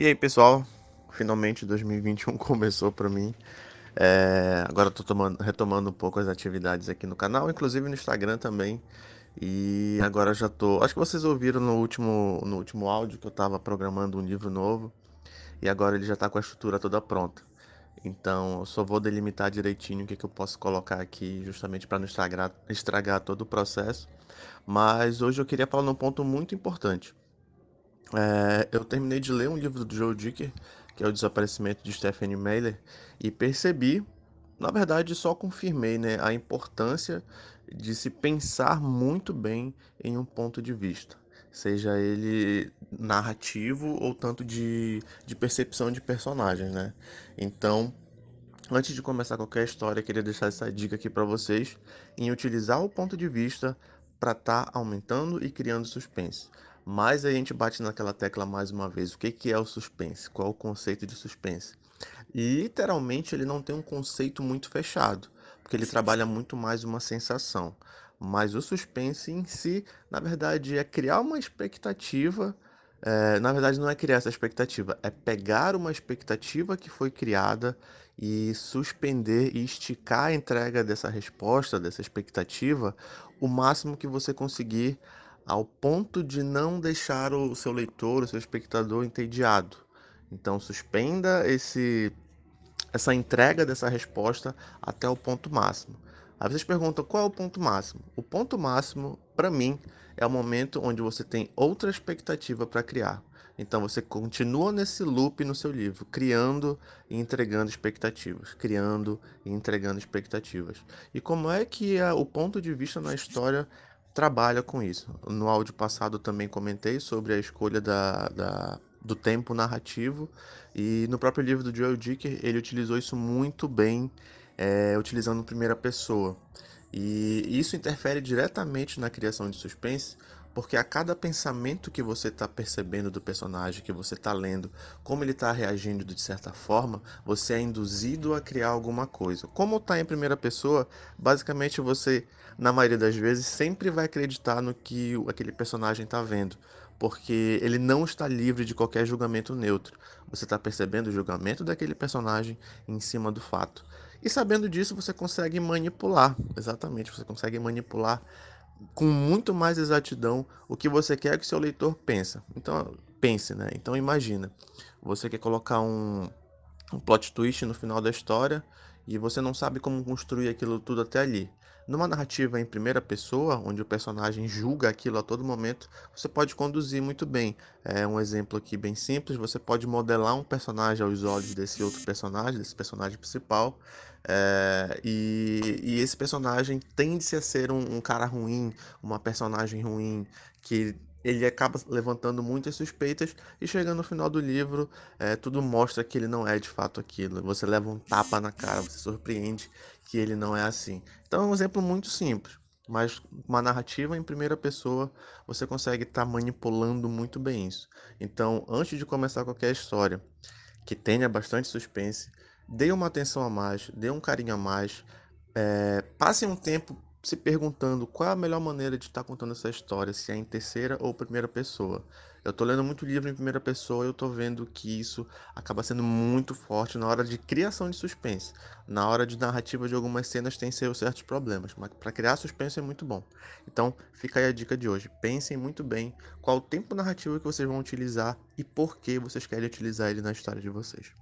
E aí, pessoal? Finalmente 2021 começou para mim. É, agora estou retomando um pouco as atividades aqui no canal, inclusive no Instagram também. E agora já tô. Acho que vocês ouviram no último, no último áudio que eu estava programando um livro novo. E agora ele já está com a estrutura toda pronta. Então eu só vou delimitar direitinho o que, que eu posso colocar aqui, justamente para não estragar, estragar todo o processo. Mas hoje eu queria falar num ponto muito importante. É, eu terminei de ler um livro do Joe Dicker, que é o Desaparecimento de Stephanie Meyer, e percebi, na verdade, só confirmei né, a importância de se pensar muito bem em um ponto de vista, seja ele narrativo ou tanto de, de percepção de personagens. Né? Então, Antes de começar qualquer história, queria deixar essa dica aqui para vocês em utilizar o ponto de vista para estar tá aumentando e criando suspense. Mas a gente bate naquela tecla mais uma vez. O que, que é o suspense? Qual é o conceito de suspense? E literalmente ele não tem um conceito muito fechado, porque ele trabalha muito mais uma sensação. Mas o suspense em si, na verdade, é criar uma expectativa. É, na verdade, não é criar essa expectativa, é pegar uma expectativa que foi criada e suspender e esticar a entrega dessa resposta, dessa expectativa, o máximo que você conseguir ao ponto de não deixar o seu leitor, o seu espectador entediado. Então suspenda esse essa entrega dessa resposta até o ponto máximo. Aí vocês perguntam qual é o ponto máximo? O ponto máximo, para mim, é o momento onde você tem outra expectativa para criar. Então você continua nesse loop no seu livro, criando e entregando expectativas, criando e entregando expectativas. E como é que é o ponto de vista na história trabalha com isso. No áudio passado também comentei sobre a escolha da, da, do tempo narrativo e no próprio livro do Joel Dicker ele utilizou isso muito bem, é, utilizando primeira pessoa. E isso interfere diretamente na criação de suspense, porque a cada pensamento que você está percebendo do personagem, que você está lendo, como ele está reagindo de certa forma, você é induzido a criar alguma coisa. Como está em primeira pessoa, basicamente você, na maioria das vezes, sempre vai acreditar no que aquele personagem está vendo, porque ele não está livre de qualquer julgamento neutro. Você está percebendo o julgamento daquele personagem em cima do fato. E sabendo disso, você consegue manipular, exatamente, você consegue manipular com muito mais exatidão o que você quer que seu leitor pensa. Então, pense, né? Então imagina, você quer colocar um, um plot twist no final da história e você não sabe como construir aquilo tudo até ali. Numa narrativa em primeira pessoa, onde o personagem julga aquilo a todo momento, você pode conduzir muito bem. É um exemplo aqui bem simples: você pode modelar um personagem aos olhos desse outro personagem, desse personagem principal, é, e, e, esse personagem tende a ser um, um cara ruim, uma personagem ruim, que ele acaba levantando muitas suspeitas e chegando no final do livro, é, tudo mostra que ele não é de fato aquilo. Você leva um tapa na cara, você surpreende que ele não é assim. Então é um exemplo muito simples, mas uma narrativa em primeira pessoa você consegue estar tá manipulando muito bem isso. Então, antes de começar qualquer história que tenha bastante suspense, dê uma atenção a mais, dê um carinho a mais, é, passe um tempo se perguntando qual é a melhor maneira de estar contando essa história, se é em terceira ou primeira pessoa. Eu estou lendo muito livro em primeira pessoa e eu estou vendo que isso acaba sendo muito forte na hora de criação de suspense. Na hora de narrativa de algumas cenas tem seus certos problemas, mas para criar suspense é muito bom. Então fica aí a dica de hoje. Pensem muito bem qual o tempo narrativo que vocês vão utilizar e por que vocês querem utilizar ele na história de vocês.